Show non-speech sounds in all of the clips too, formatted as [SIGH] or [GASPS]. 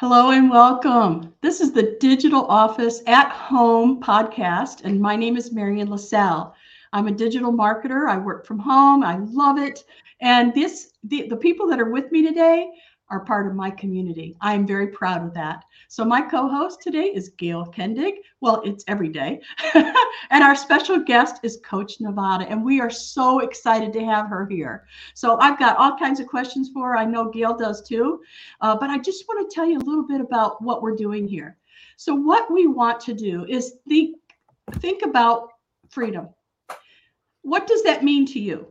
Hello and welcome. This is the Digital Office at Home podcast, and my name is Marian LaSalle. I'm a digital marketer. I work from home. I love it. And this, the, the people that are with me today are part of my community. I am very proud of that. So my co-host today is Gail Kendig. Well, it's every day. [LAUGHS] and our special guest is Coach Nevada. And we are so excited to have her here. So I've got all kinds of questions for her. I know Gail does too. Uh, but I just want to tell you a little bit about what we're doing here. So what we want to do is think, think about freedom. What does that mean to you?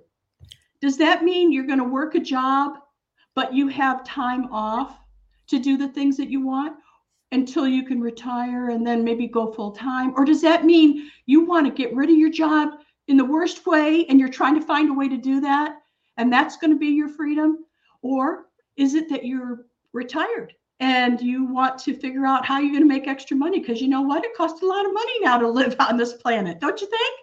Does that mean you're going to work a job but you have time off to do the things that you want until you can retire and then maybe go full time? Or does that mean you want to get rid of your job in the worst way and you're trying to find a way to do that and that's going to be your freedom? Or is it that you're retired and you want to figure out how you're going to make extra money? Because you know what? It costs a lot of money now to live [LAUGHS] on this planet, don't you think?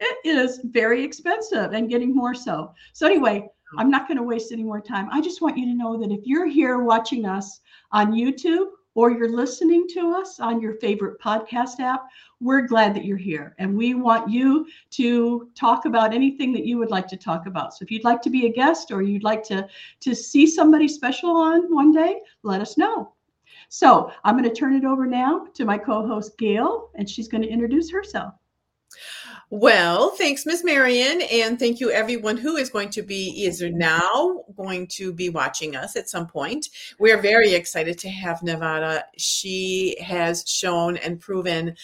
It is very expensive and getting more so. So, anyway, I'm not going to waste any more time. I just want you to know that if you're here watching us on YouTube or you're listening to us on your favorite podcast app, we're glad that you're here. And we want you to talk about anything that you would like to talk about. So if you'd like to be a guest or you'd like to, to see somebody special on one day, let us know. So I'm going to turn it over now to my co host, Gail, and she's going to introduce herself. Well, thanks, Miss Marian, and thank you everyone who is going to be is now going to be watching us at some point. We are very excited to have Nevada. She has shown and proven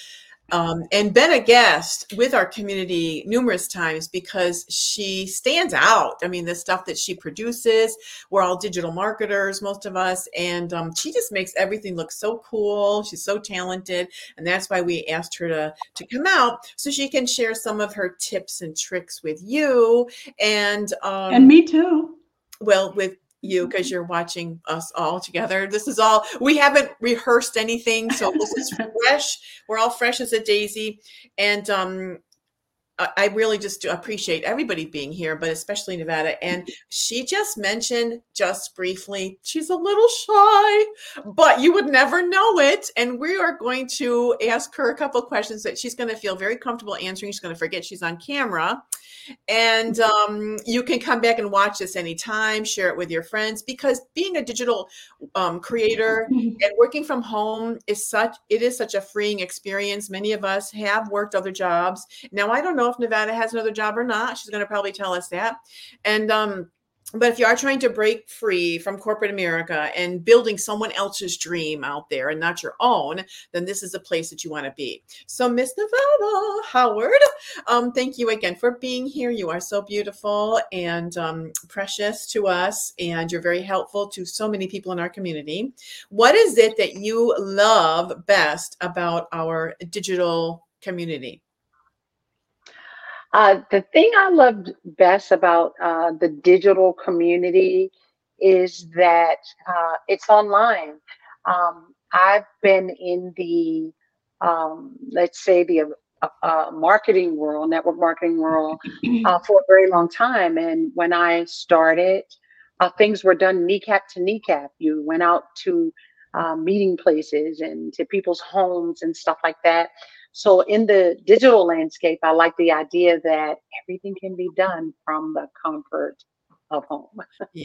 um, and been a guest with our community numerous times because she stands out. I mean, the stuff that she produces, we're all digital marketers, most of us, and um, she just makes everything look so cool. She's so talented, and that's why we asked her to to come out so she can share some of her tips and tricks with you and um, and me too. Well, with you because you're watching us all together. This is all we haven't rehearsed anything, so this is [LAUGHS] fresh. We're all fresh as a daisy, and um, I really just appreciate everybody being here, but especially Nevada. And she just mentioned just briefly, she's a little shy, but you would never know it. And we are going to ask her a couple questions that she's going to feel very comfortable answering. She's going to forget she's on camera. And um, you can come back and watch this anytime, share it with your friends, because being a digital um, creator and working from home is such it is such a freeing experience. Many of us have worked other jobs. Now I don't know if Nevada has another job or not. She's going to probably tell us that. And um, but if you are trying to break free from corporate America and building someone else's dream out there and not your own, then this is the place that you want to be. So, Miss Nevada Howard, um, thank you again for being here. You are so beautiful and um, precious to us, and you're very helpful to so many people in our community. What is it that you love best about our digital community? Uh, the thing I loved best about uh, the digital community is that uh, it's online. Um, I've been in the, um, let's say, the uh, uh, marketing world, network marketing world, uh, [CLEARS THROAT] for a very long time. And when I started, things were done kneecap to kneecap. You went out to meeting places and to people's homes and stuff like that. So in the digital landscape, I like the idea that everything can be done from the comfort of home. [LAUGHS]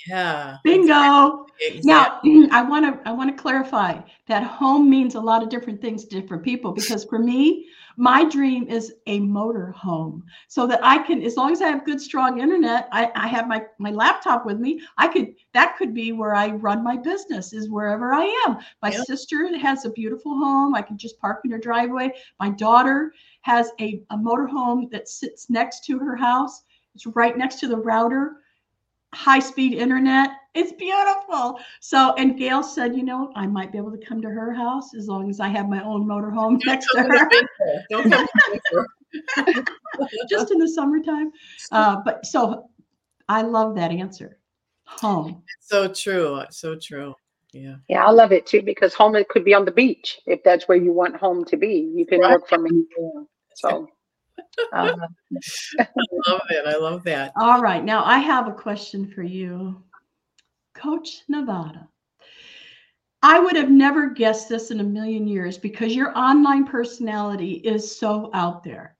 Yeah. Bingo. Exactly. Now, I want to I want to clarify that home means a lot of different things to different people because for me, my dream is a motor home so that I can, as long as I have good, strong internet, I, I have my, my laptop with me. I could, that could be where I run my business is wherever I am. My yep. sister has a beautiful home. I can just park in her driveway. My daughter has a, a motor home that sits next to her house. It's right next to the router high speed internet. It's beautiful. So, and Gail said, you know, I might be able to come to her house as long as I have my own motorhome next to her. Don't come to [LAUGHS] Just in the summertime. Uh, but so I love that answer. Home. So true. So true. Yeah. Yeah, I love it too because home it could be on the beach if that's where you want home to be. You can right. work from anywhere. So uh, [LAUGHS] I love it. I love that. All right. Now I have a question for you, Coach Nevada. I would have never guessed this in a million years because your online personality is so out there.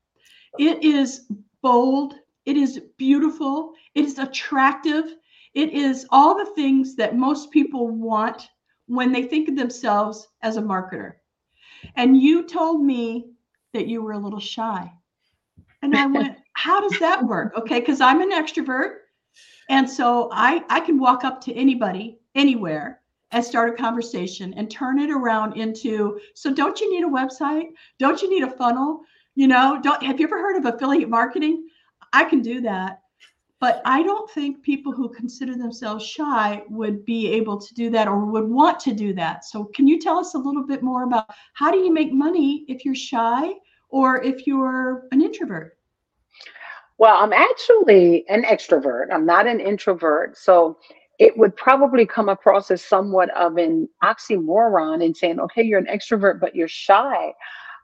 It is bold, it is beautiful, it is attractive, it is all the things that most people want when they think of themselves as a marketer. And you told me that you were a little shy. And I went, how does that work? Okay, because I'm an extrovert. And so I I can walk up to anybody anywhere and start a conversation and turn it around into so don't you need a website? Don't you need a funnel? You know, don't have you ever heard of affiliate marketing? I can do that. But I don't think people who consider themselves shy would be able to do that or would want to do that. So, can you tell us a little bit more about how do you make money if you're shy or if you're an introvert? Well, I'm actually an extrovert. I'm not an introvert. So, it would probably come across as somewhat of an oxymoron in saying, okay, you're an extrovert, but you're shy.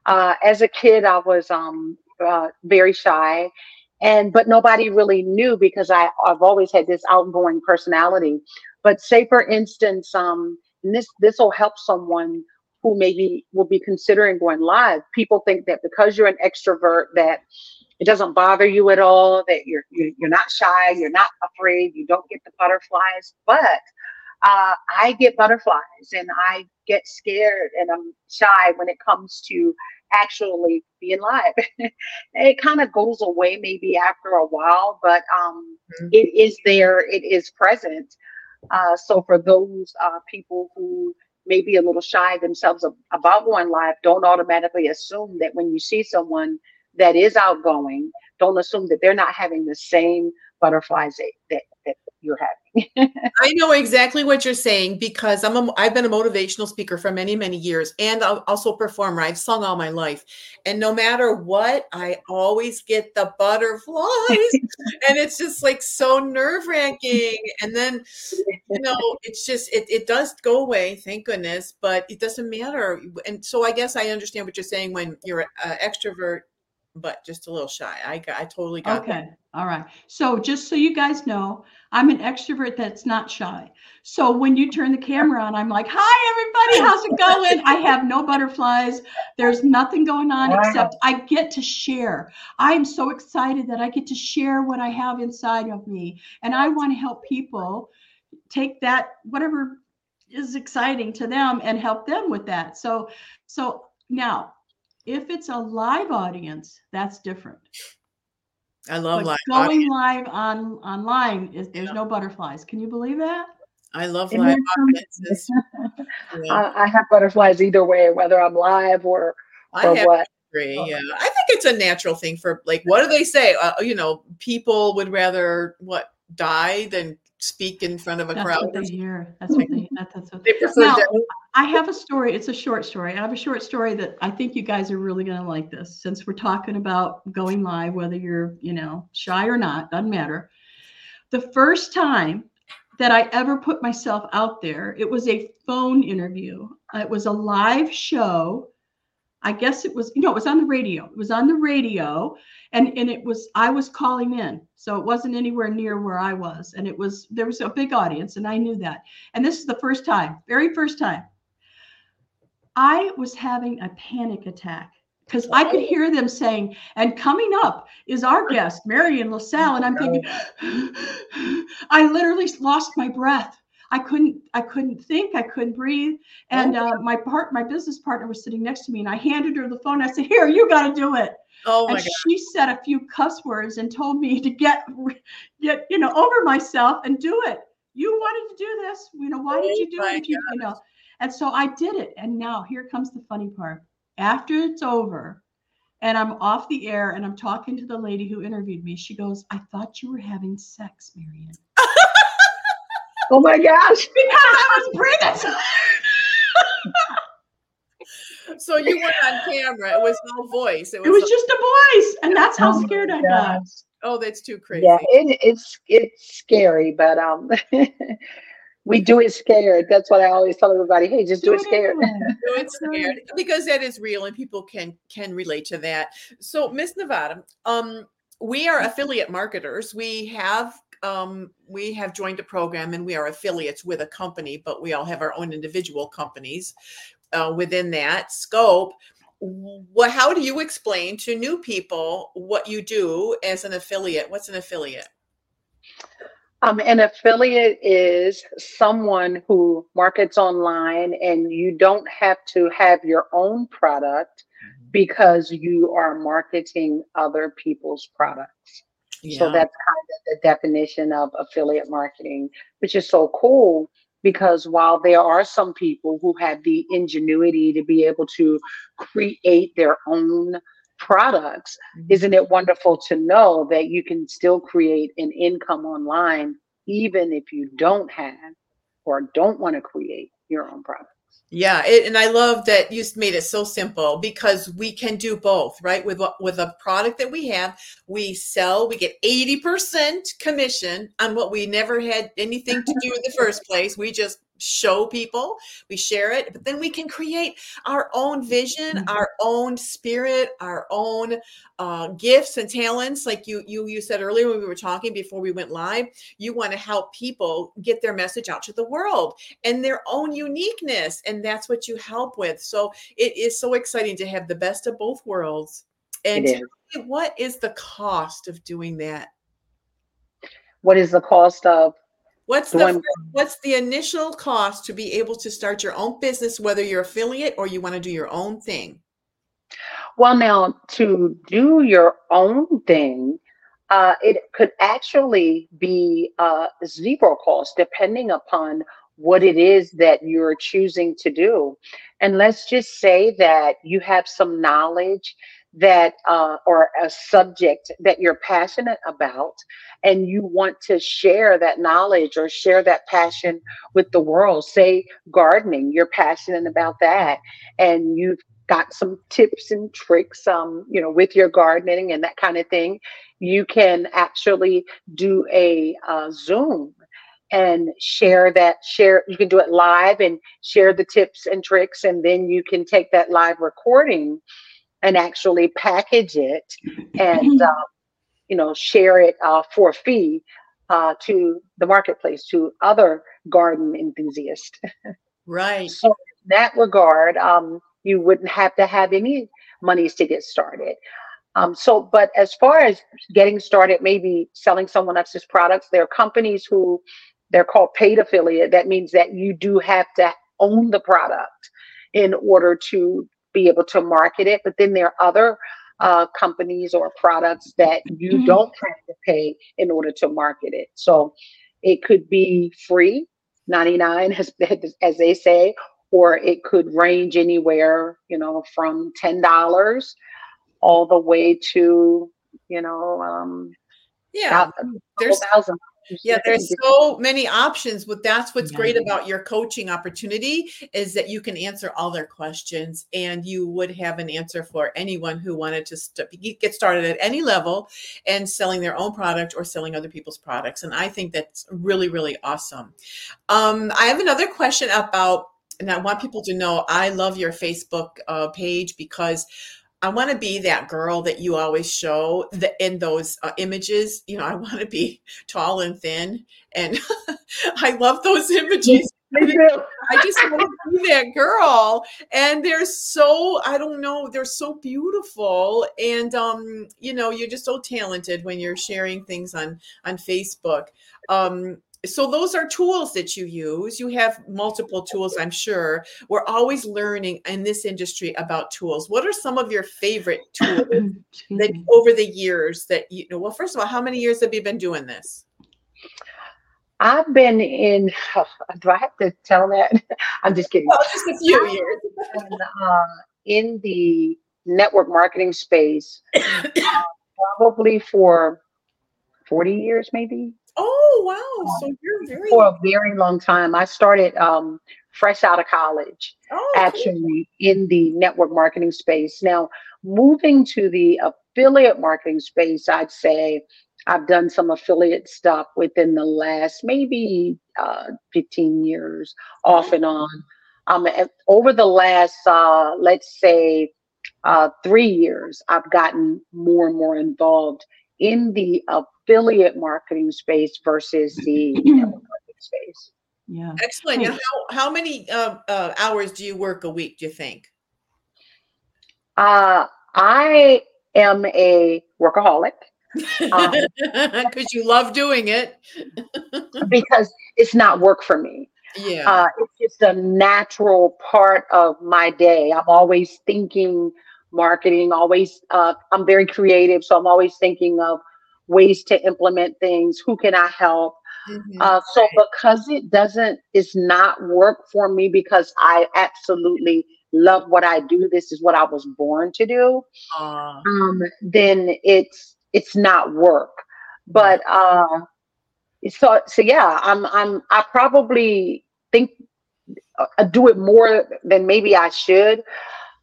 Uh, as a kid, I was um, uh, very shy and but nobody really knew because I, I've always had this outgoing personality. But say for instance, um, this this will help someone who maybe will be considering going live. People think that because you're an extrovert that it doesn't bother you at all, that you're you're not shy, you're not afraid, you don't get the butterflies. But uh, I get butterflies and I get scared and I'm shy when it comes to actually being live. [LAUGHS] it kind of goes away maybe after a while, but um, mm-hmm. it is there, it is present. Uh, so for those uh, people who may be a little shy themselves about going live, don't automatically assume that when you see someone that is outgoing, don't assume that they're not having the same butterflies that, that, that you're having. [LAUGHS] I know exactly what you're saying because I'm a, I've been a motivational speaker for many many years and I'm also a performer. I've sung all my life, and no matter what, I always get the butterflies, [LAUGHS] and it's just like so nerve wracking. And then you know, it's just it it does go away, thank goodness, but it doesn't matter. And so I guess I understand what you're saying when you're an extrovert but just a little shy. I I totally got okay. That. All right. So just so you guys know, I'm an extrovert that's not shy. So when you turn the camera on, I'm like, "Hi everybody, how's it going?" I have no butterflies. There's nothing going on except I get to share. I am so excited that I get to share what I have inside of me, and I want to help people take that whatever is exciting to them and help them with that. So so now if it's a live audience, that's different. I love but live. Going audience. live on online is there's yeah. no butterflies. Can you believe that? I love live audiences. [LAUGHS] yeah. I, I, have butterflies either way, whether I'm live or, or I what. Agree. Yeah, I think it's a natural thing for like what do they say? Uh, you know, people would rather what die than speak in front of a that's crowd. What they hear. That's what they. That, that's what they prefer. Now, I have a story. It's a short story. I have a short story that I think you guys are really going to like this. Since we're talking about going live, whether you're you know shy or not, doesn't matter. The first time that I ever put myself out there, it was a phone interview. It was a live show I guess it was, you know, it was on the radio. It was on the radio and and it was I was calling in. So it wasn't anywhere near where I was. And it was there was a big audience and I knew that. And this is the first time, very first time. I was having a panic attack because I could hear them saying, and coming up is our guest, Marian LaSalle. And I'm thinking, [GASPS] I literally lost my breath. I couldn't I couldn't think, I couldn't breathe. And uh, my part my business partner was sitting next to me and I handed her the phone. I said, "Here, you got to do it." Oh and she said a few cuss words and told me to get get you know over myself and do it. You wanted to do this, you know. Why did you do oh it? You, you know. And so I did it. And now here comes the funny part. After it's over, and I'm off the air and I'm talking to the lady who interviewed me. She goes, I thought you were having sex, Marian. Oh my gosh. [LAUGHS] Because I was pregnant. so you went on camera. It was no voice. It was, it was a- just a voice. And that's how oh scared I got. Oh, that's too crazy. Yeah, it, it's it's scary, but um [LAUGHS] we do it scared. That's what I always tell everybody. Hey, just do, do it scared. [LAUGHS] do it scared because that is real and people can can relate to that. So Miss Nevada, um, we are affiliate marketers. We have um, we have joined a program and we are affiliates with a company, but we all have our own individual companies uh, within that scope. What? How do you explain to new people what you do as an affiliate? What's an affiliate? Um, an affiliate is someone who markets online and you don't have to have your own product mm-hmm. because you are marketing other people's products. Yeah. So that's kind of the definition of affiliate marketing, which is so cool because while there are some people who have the ingenuity to be able to create their own products, mm-hmm. isn't it wonderful to know that you can still create an income online even if you don't have or don't want to create your own product? Yeah, it, and I love that you made it so simple because we can do both, right? With with a product that we have, we sell, we get 80% commission on what we never had anything to do in the first place. We just show people, we share it, but then we can create our own vision, mm-hmm. our own spirit, our own uh, gifts and talents. Like you, you, you said earlier when we were talking before we went live, you want to help people get their message out to the world and their own uniqueness, and that's what you help with. So it is so exciting to have the best of both worlds. And what is the cost of doing that? What is the cost of What's the what's the initial cost to be able to start your own business, whether you're affiliate or you want to do your own thing? Well, now to do your own thing, uh, it could actually be uh, zero cost, depending upon what it is that you're choosing to do. And let's just say that you have some knowledge that uh, or a subject that you're passionate about and you want to share that knowledge or share that passion with the world say gardening you're passionate about that and you've got some tips and tricks um you know with your gardening and that kind of thing you can actually do a uh, zoom and share that share you can do it live and share the tips and tricks and then you can take that live recording and actually package it and uh, you know share it uh, for a fee uh, to the marketplace to other garden enthusiasts. [LAUGHS] Right. so in that regard, um, you wouldn't have to have any monies to get started. Um, so, but as far as getting started, maybe selling someone else's products, there are companies who they're called paid affiliate. That means that you do have to own the product in order to be able to market it. But then there are other uh, companies or products that you mm-hmm. don't have to pay in order to market it. So it could be free, 99 as, as they say, or it could range anywhere, you know, from $10 all the way to, you know, um, yeah, there's thousand yeah there's so many options but that's what's yeah. great about your coaching opportunity is that you can answer all their questions and you would have an answer for anyone who wanted to st- get started at any level and selling their own product or selling other people's products and i think that's really really awesome um, i have another question about and i want people to know i love your facebook uh, page because I want to be that girl that you always show the, in those uh, images. You know, I want to be [LAUGHS] tall and thin, and [LAUGHS] I love those [LAUGHS] images. I just want to be that girl, and they're so I don't know, they're so beautiful, and um, you know, you're just so talented when you're sharing things on on Facebook. Um, so those are tools that you use you have multiple tools i'm sure we're always learning in this industry about tools what are some of your favorite [COUGHS] tools that over the years that you know well first of all how many years have you been doing this I've been in. Oh, [SIGHS] do I have to tell that? [LAUGHS] I'm just kidding. Well, just a few years. And, uh, in the network marketing space, uh, [COUGHS] probably for 40 years, maybe. Oh wow! So you're very for a very long time. I started um, fresh out of college, oh, actually cool. in the network marketing space. Now, moving to the affiliate marketing space, I'd say I've done some affiliate stuff within the last maybe uh, 15 years, off and on. Um, over the last, uh, let's say, uh, three years, I've gotten more and more involved in the affiliate marketing space versus the [CLEARS THROAT] marketing space. Yeah. Excellent. Now, how, how many uh, uh, hours do you work a week, do you think? Uh, I am a workaholic. Because um, [LAUGHS] you love doing it. [LAUGHS] because it's not work for me. Yeah. Uh, it's just a natural part of my day. I'm always thinking marketing, always, uh, I'm very creative. So I'm always thinking of ways to implement things. Who can I help? Mm-hmm. Uh, so because it doesn't, it's not work for me because I absolutely love what I do. This is what I was born to do. Uh. Um, then it's it's not work. But uh, so so yeah, I'm I'm I probably think uh, do it more than maybe I should,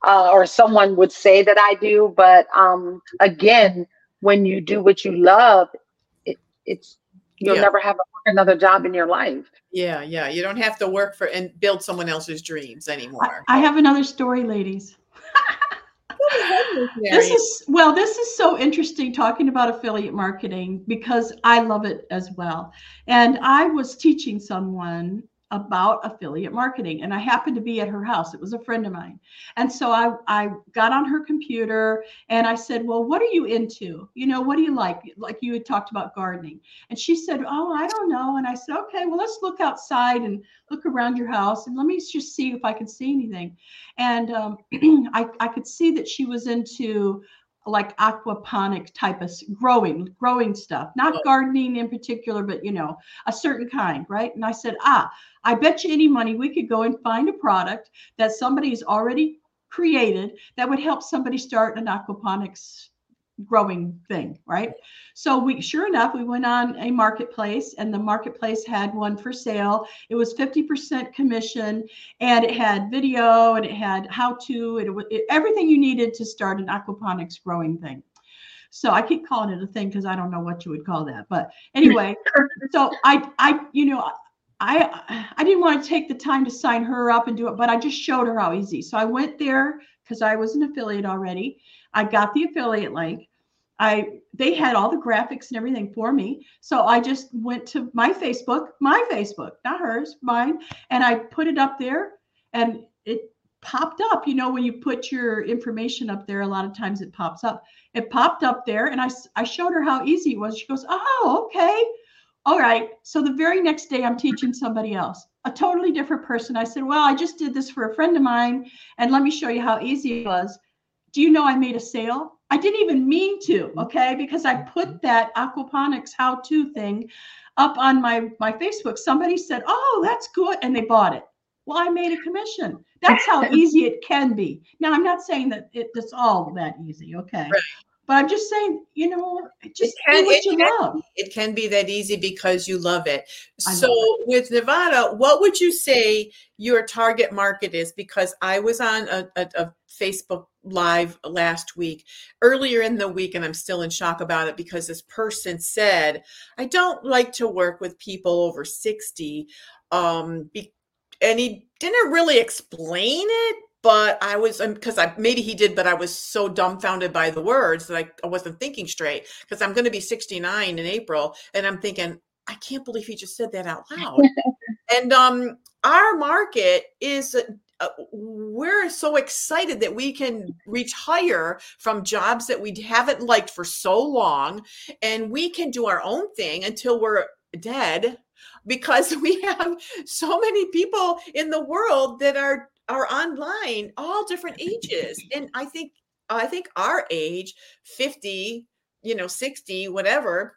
uh, or someone would say that I do. But um, again, when you do what you love, it, it's you'll yeah. never have another job in your life. Yeah, yeah. You don't have to work for and build someone else's dreams anymore. I, I have another story, ladies. [LAUGHS] this is well this is so interesting talking about affiliate marketing because i love it as well and i was teaching someone about affiliate marketing and i happened to be at her house. It was a friend of mine. And so i i got on her computer and i said well what are you into? You know what do you like? Like you had talked about gardening. And she said oh i don't know. And i said okay well let's look outside and look around your house and let me just see if i can see anything. And um, [CLEARS THROAT] I, I could see that she was into like aquaponic type of growing growing stuff not gardening in particular but you know a certain kind right? And i said ah i bet you any money we could go and find a product that somebody's already created that would help somebody start an aquaponics growing thing, right? So we sure enough, we went on a marketplace and the marketplace had one for sale. It was 50% commission and it had video and it had how to, it, it, everything you needed to start an aquaponics growing thing. So I keep calling it a thing because I don't know what you would call that. But anyway, so I, I, you know, I, I didn't want to take the time to sign her up and do it, but I just showed her how easy. So I went there because I was an affiliate already. I got the affiliate link. I they had all the graphics and everything for me. So I just went to my Facebook, my Facebook, not hers, mine, and I put it up there and it popped up. You know, when you put your information up there, a lot of times it pops up. It popped up there and I, I showed her how easy it was. She goes, Oh, okay. All right. So the very next day, I'm teaching somebody else, a totally different person. I said, Well, I just did this for a friend of mine, and let me show you how easy it was. Do you know I made a sale? I didn't even mean to, mm-hmm. okay, because I put that aquaponics how-to thing up on my my Facebook. Somebody said, "Oh, that's good," and they bought it. Well, I made a commission. That's how [LAUGHS] easy it can be. Now, I'm not saying that it, it's all that easy, okay? Right. But I'm just saying, you know, just it can, what you can, love. It can be that easy because you love it. I so love it. with Nevada, what would you say your target market is? Because I was on a, a, a Facebook live last week, earlier in the week, and I'm still in shock about it because this person said, I don't like to work with people over 60. Um, be, and he didn't really explain it, but I was because um, I maybe he did, but I was so dumbfounded by the words that I, I wasn't thinking straight because I'm going to be 69 in April, and I'm thinking I can't believe he just said that out loud. [LAUGHS] and um, our market is uh, we're so excited that we can retire from jobs that we haven't liked for so long and we can do our own thing until we're dead because [LAUGHS] we have so many people in the world that are are online all different ages [LAUGHS] and i think i think our age 50 you know 60 whatever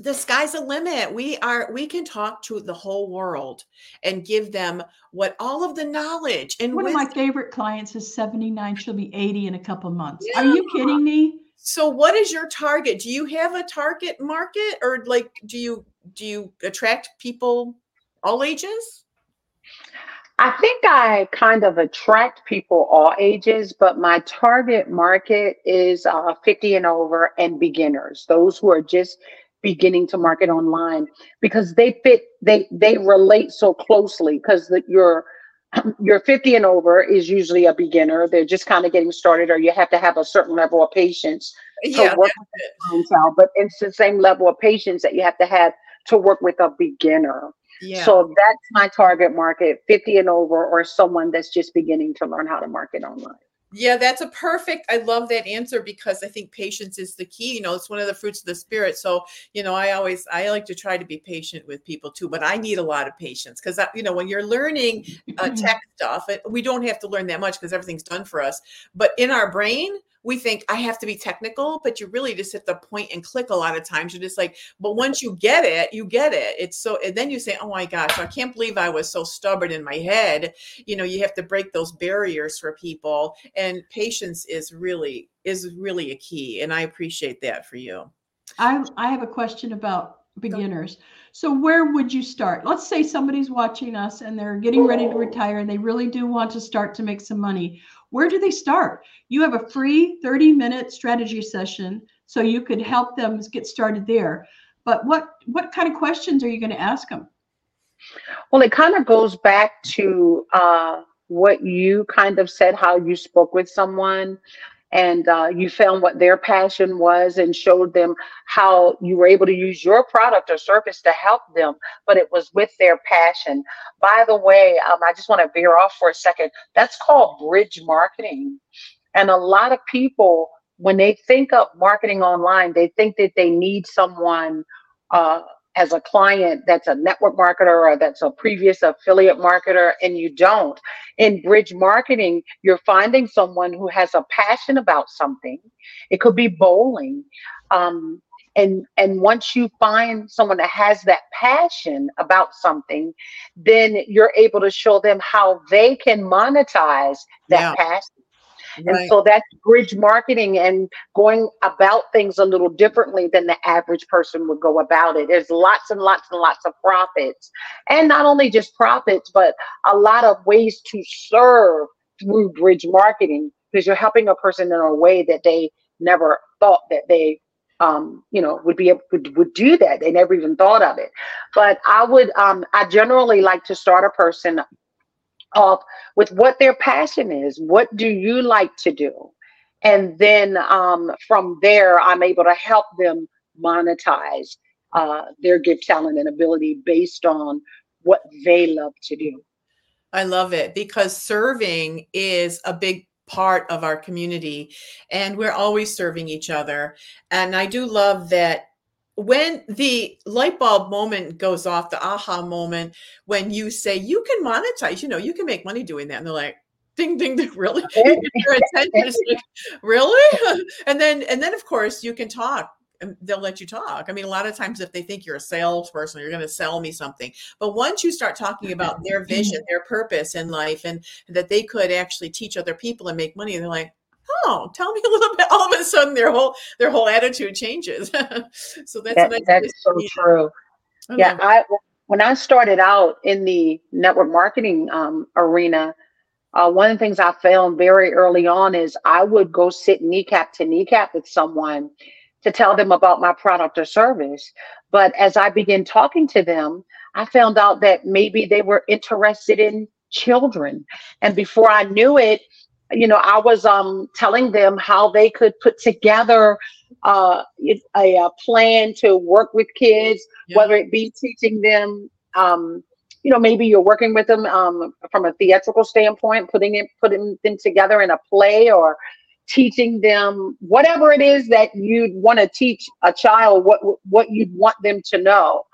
the sky's the limit. We are we can talk to the whole world and give them what all of the knowledge and one wisdom. of my favorite clients is 79 she'll be 80 in a couple months. Yeah. are you kidding me? So what is your target? Do you have a target market or like do you do you attract people all ages I think I kind of attract people all ages, but my target market is uh, 50 and over and beginners, those who are just beginning to market online because they fit they they relate so closely because that your [CLEARS THROAT] your 50 and over is usually a beginner they're just kind of getting started or you have to have a certain level of patience yeah, to work with clientele, but it's the same level of patience that you have to have to work with a beginner. Yeah. So that's my target market, 50 and over, or someone that's just beginning to learn how to market online. Yeah, that's a perfect. I love that answer because I think patience is the key. You know, it's one of the fruits of the spirit. So, you know, I always I like to try to be patient with people too, but I need a lot of patience because you know when you're learning uh, tech stuff, it, we don't have to learn that much because everything's done for us. But in our brain, we think I have to be technical, but you really just hit the point and click a lot of times. You're just like, but once you get it, you get it. It's so, and then you say, oh my gosh, I can't believe I was so stubborn in my head. You know, you have to break those barriers for people, and patience is really is really a key. And I appreciate that for you. I, I have a question about beginners. So where would you start? Let's say somebody's watching us and they're getting ready to retire and they really do want to start to make some money. Where do they start? You have a free 30 minute strategy session so you could help them get started there. But what what kind of questions are you going to ask them? Well, it kind of goes back to uh, what you kind of said, how you spoke with someone and uh, you found what their passion was and showed them how you were able to use your product or service to help them, but it was with their passion. By the way, um, I just want to veer off for a second. That's called bridge marketing. And a lot of people, when they think of marketing online, they think that they need someone. Uh, as a client that's a network marketer or that's a previous affiliate marketer and you don't. In bridge marketing, you're finding someone who has a passion about something. It could be bowling. Um, and and once you find someone that has that passion about something, then you're able to show them how they can monetize that Yeah. passion. And Right. so that's bridge marketing and going about things a little differently than the average person would go about it. There's lots and lots and lots of profits. And not only just profits, but a lot of ways to serve through bridge marketing because you're helping a person in a way that they never thought that they um, you know, would be able would, would do that. They never even thought of it. But I would um I generally like to start a person off with what their passion is. What do you like to do? And then um, from there, I'm able to help them monetize uh, their gift, talent, and ability based on what they love to do. I love it because serving is a big part of our community and we're always serving each other. And I do love that when the light bulb moment goes off, the aha moment, when you say you can monetize, you know, you can make money doing that. And they're like, ding, ding, ding, really? [LAUGHS] [LAUGHS] Your attention is like, really? [LAUGHS] and then, and then of course you can talk and they'll let you talk. I mean, a lot of times if they think you're a salesperson, you're going to sell me something. But once you start talking about mm-hmm. their vision, their purpose in life, and that they could actually teach other people and make money, they're like, "Oh, tell me a little bit." All of a sudden, their whole their whole attitude changes. [LAUGHS] so that's That, nice that's so true. I Yeah, love. I when I started out in the network marketing um, arena, uh, one of the things I found very early on is I would go sit kneecap to kneecap with someone to tell them about my product or service. But as I began talking to them, I found out that maybe they were interested in children. And before I knew it, you know, I was um, telling them how they could put together uh, a, a plan to work with kids, Yeah. whether it be teaching them, um, you know, maybe you're working with them um, from a theatrical standpoint, putting it, putting them together in a play or teaching them whatever it is that you'd want to teach a child, what what you'd want them to know,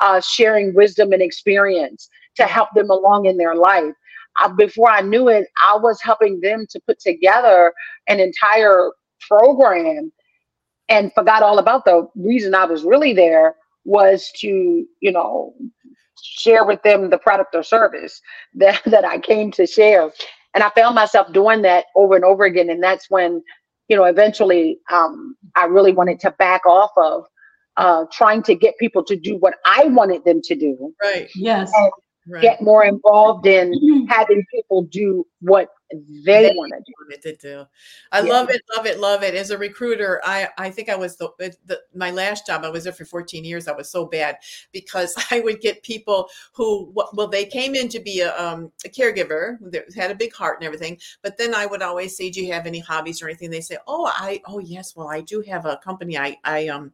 uh, sharing wisdom and experience to help them along in their life. Uh, before I knew it, I was helping them to put together an entire program and forgot all about the reason I was really there was to, you know, share with them the product or service [LAUGHS] that, that I came to share. And I found myself doing that over and over again. And that's when, you know, eventually um, I really wanted to back off of uh, trying to get people to do what I wanted them to do, Right. Yes. And Right. get more involved in [CLEARS THROAT] having people do what they, they want to do. Wanted to do. I yeah. love it, love it, love it. As a recruiter, I I think I was the, the my last job. I was there for 14 years. I was so bad because [LAUGHS] I would get people who well they came in to be a, um, a caregiver, that had a big heart and everything. But then I would always say, "Do you have any hobbies or anything?" They say, "Oh, I oh yes, well I do have a company. I I um."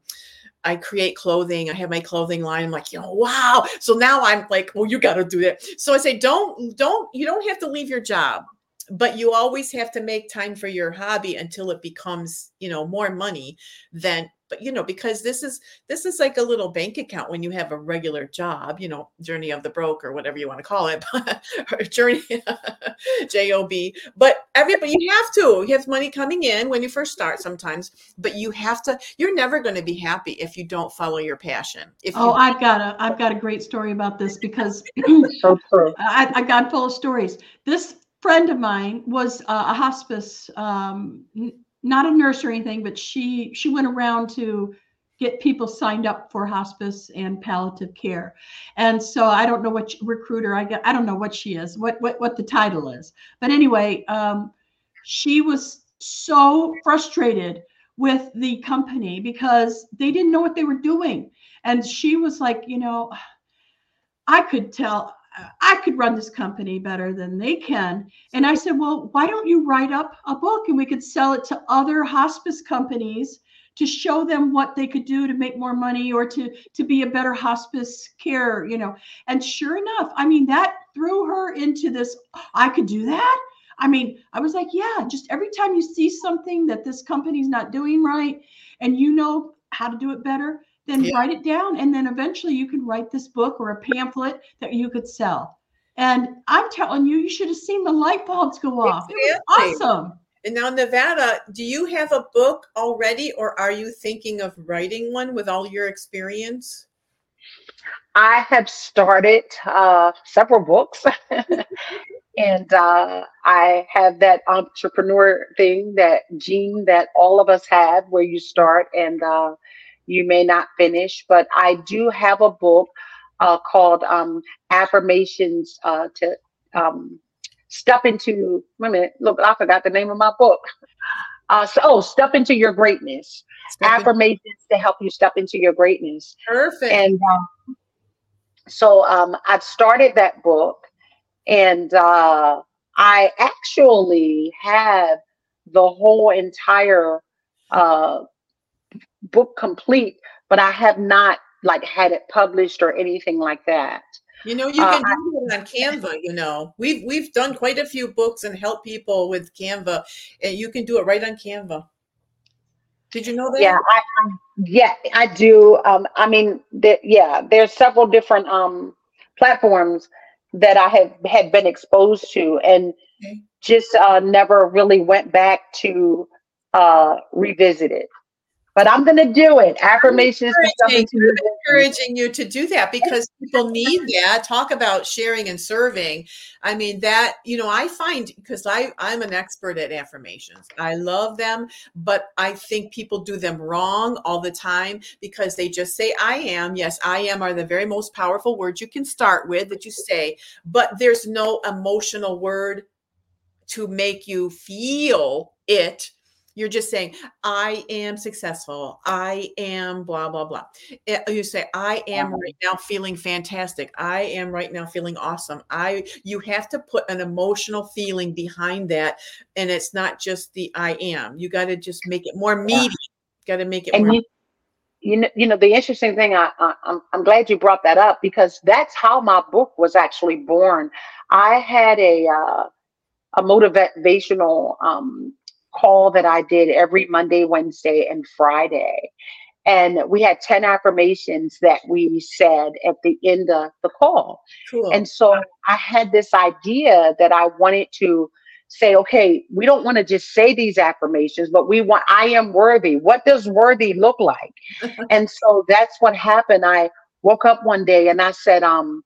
I create clothing. I have my clothing line. I'm like, you know, wow. So now I'm like, well, you got to do that. So I say, don't, don't, you don't have to leave your job, but you always have to make time for your hobby until it becomes, you know, more money than but you know because this is this is like a little bank account when you have a regular job you know journey of the broke or whatever you want to call it [LAUGHS] or journey [LAUGHS] job but everybody you have to you have money coming in when you first start sometimes but you have to you're never going to be happy if you don't follow your passion if oh you- i've got a i've got a great story about this because so true. I, I got full of stories. This friend of mine was uh, a hospice um, not a nurse or anything, but she she went around to get people signed up for hospice and palliative care. And so I don't know what recruiter I get. I don't know what she is, what what what the title is. But anyway, um, she was so frustrated with the company because they didn't know what they were doing. And she was like, you know, I could tell I could run this company better than they can. And I said, Well, why don't you write up a book and we could sell it to other hospice companies to show them what they could do to make more money or to to be a better hospice care, you know. And sure enough, I mean, that threw her into this, I could do that. I mean, I was like, yeah, just every time you see something that this company's not doing right and you know how to do it better, then yeah. write it down and then eventually you can write this book or a pamphlet that you could sell. And i'm telling you you should have seen the light bulbs go off. Exactly. it was awesome. And now nevada do you have a book already or are you thinking of writing one with all your experience? I have started uh, several books. [LAUGHS] And uh, i have that entrepreneur thing that gene that all of us have where you start and uh, you may not finish, but I do have a book uh, called um, Affirmations uh, to um, Step into. Wait a minute, look, I forgot the name of my book. Uh, so, oh, Step into Your Greatness. Step Affirmations in- to help you step into your greatness. Perfect. And um, so um, I've started that book, and uh, I actually have the whole entire uh, book complete, but I have not like had it published or anything like that. You know, you uh, can uh, do it on Canva. You know, we've we've done quite a few books and help people with Canva, and you can do it right on Canva. Did you know that? Yeah, I, I yeah I do. Um, I mean, the, yeah, there's several different um platforms that I have had been exposed to, and okay. just uh, never really went back to uh, revisit it but I'm going to do it. Affirmations. Encouraging, encouraging you to do that because [LAUGHS] people need that. Talk about sharing and serving. I mean that you know I find because I I'm an expert at affirmations. I love them, but I think people do them wrong all the time because they just say I am. Yes, I am are the very most powerful words you can start with that you say, but there's no emotional word to make you feel it you're just saying, I am successful. I am blah, blah, blah. Eh, you say, I am right now feeling fantastic. I am right now feeling awesome. I, you have to put an emotional feeling behind that. And it's not just the I am. You got to just make it more meaty. Got to make it and more. You, you know, you know, the interesting thing, I, I, I'm, I'm glad you brought that up because that's how my book was actually born. I had a, uh, a motivational um, call that I did every Monday, Wednesday, and Friday. And we had 10 affirmations that we said at the end of the call. Cool. And so I had this idea that I wanted to say, okay, we don't want to just say these affirmations, but we want, I am worthy. What does worthy look like? [LAUGHS] and so that's what happened. I woke up one day and I said, um,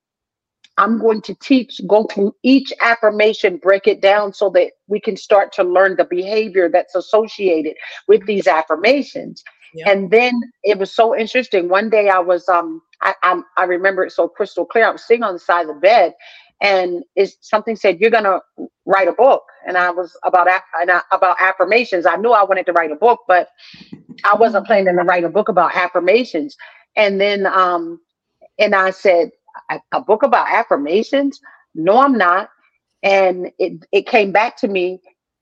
I'm going to teach, go through each affirmation, break it down so that we can start to learn the behavior that's associated with these affirmations. And then it was so interesting. One day I was, um, I, I, I remember it so crystal clear. I was sitting on the side of the bed and is something said, you're going to write a book. and I was about and I, about affirmations. I knew I wanted to write a book, but I wasn't planning to write a book about affirmations. And then, um, and I said, a, book about affirmations? No, I'm not. And it it came back to me.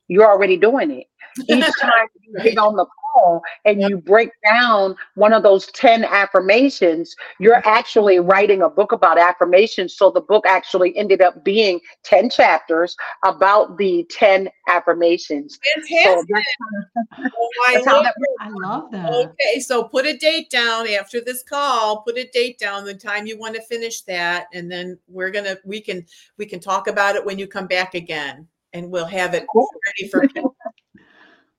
You're already doing it. Each [LAUGHS] time you get on the call and you break down one of those 10 affirmations, you're mm-hmm. actually writing a book about affirmations. So the book actually ended up being 10 chapters about the 10 affirmations. Fantastic. So that's, oh, I, love I love that. Okay, so put a date down after this call. Put a date down the time you want to finish that, and then we're gonna we can we can talk about it when you come back again, and we'll have it ready for people.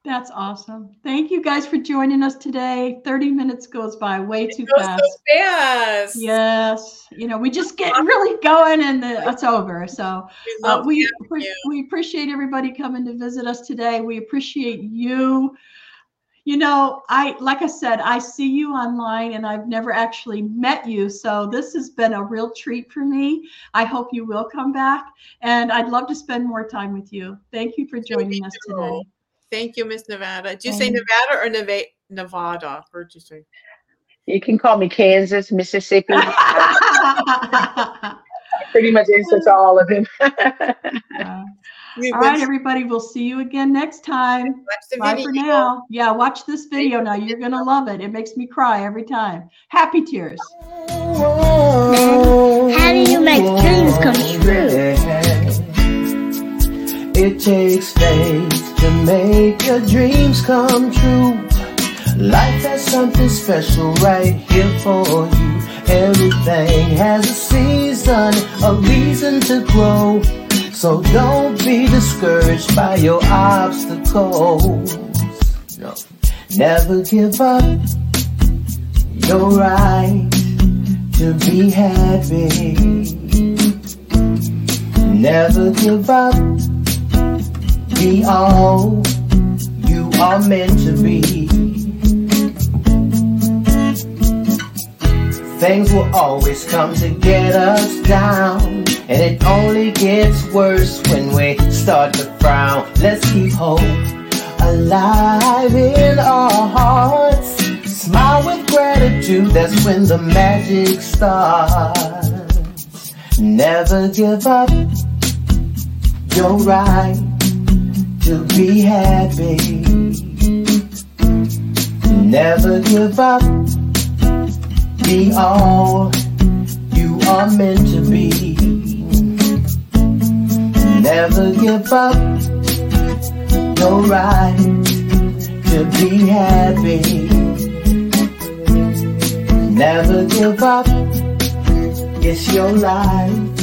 That's awesome. Thank you guys for joining us today. 30 minutes goes by way too fast. So fast. Yes. You know, we just get really going and the, it's over. So we, uh, we, we appreciate everybody coming to visit us today. We appreciate you. You know, I like I said, I see you online and I've never actually met you. So this has been a real treat for me. I hope you will come back and I'd love to spend more time with you. Thank you for joining us today. Thank you, Miss Nevada. Did you say Nevada or Neva- Nevada? Heard you say. You can call me Kansas, Mississippi. [LAUGHS] Pretty much answer to all of them. [LAUGHS] uh, all right, everybody. We'll see you again next time. Bye video. for now. Yeah, watch this video now. You're gonna love it. It makes me cry every time. Happy tears. how do you make dreams come true? It takes faith to make your dreams come true. Life has something special right here for you. Everything has a season, a reason to grow. So don't be discouraged by your obstacles. No. Never give up your right to be happy. Never give up be all you are meant to be. Things will always come to get us down, and it only gets worse when we start to frown. Let's keep hope alive in our hearts. Smile with gratitude, that's when the magic starts. Never give up, you're right to be happy. Never give up. Be all you are meant to be. Never give up. Your right to be happy. Never give up. It's your life